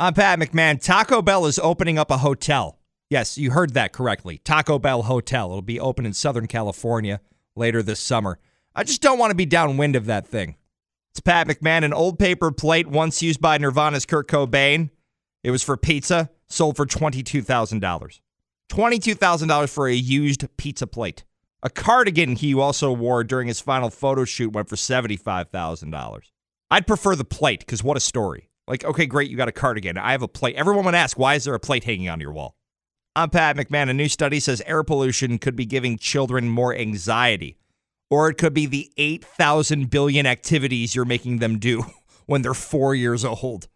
I'm Pat McMahon. Taco Bell is opening up a hotel. Yes, you heard that correctly. Taco Bell Hotel. It'll be open in Southern California later this summer. I just don't want to be downwind of that thing. It's Pat McMahon, an old paper plate once used by Nirvana's Kurt Cobain. It was for pizza, sold for $22,000. $22,000 for a used pizza plate. A cardigan he also wore during his final photo shoot went for $75,000. I'd prefer the plate because what a story. Like, okay, great, you got a cardigan. I have a plate. Everyone would ask, why is there a plate hanging on your wall? I'm Pat McMahon. A new study says air pollution could be giving children more anxiety, or it could be the 8,000 billion activities you're making them do when they're four years old.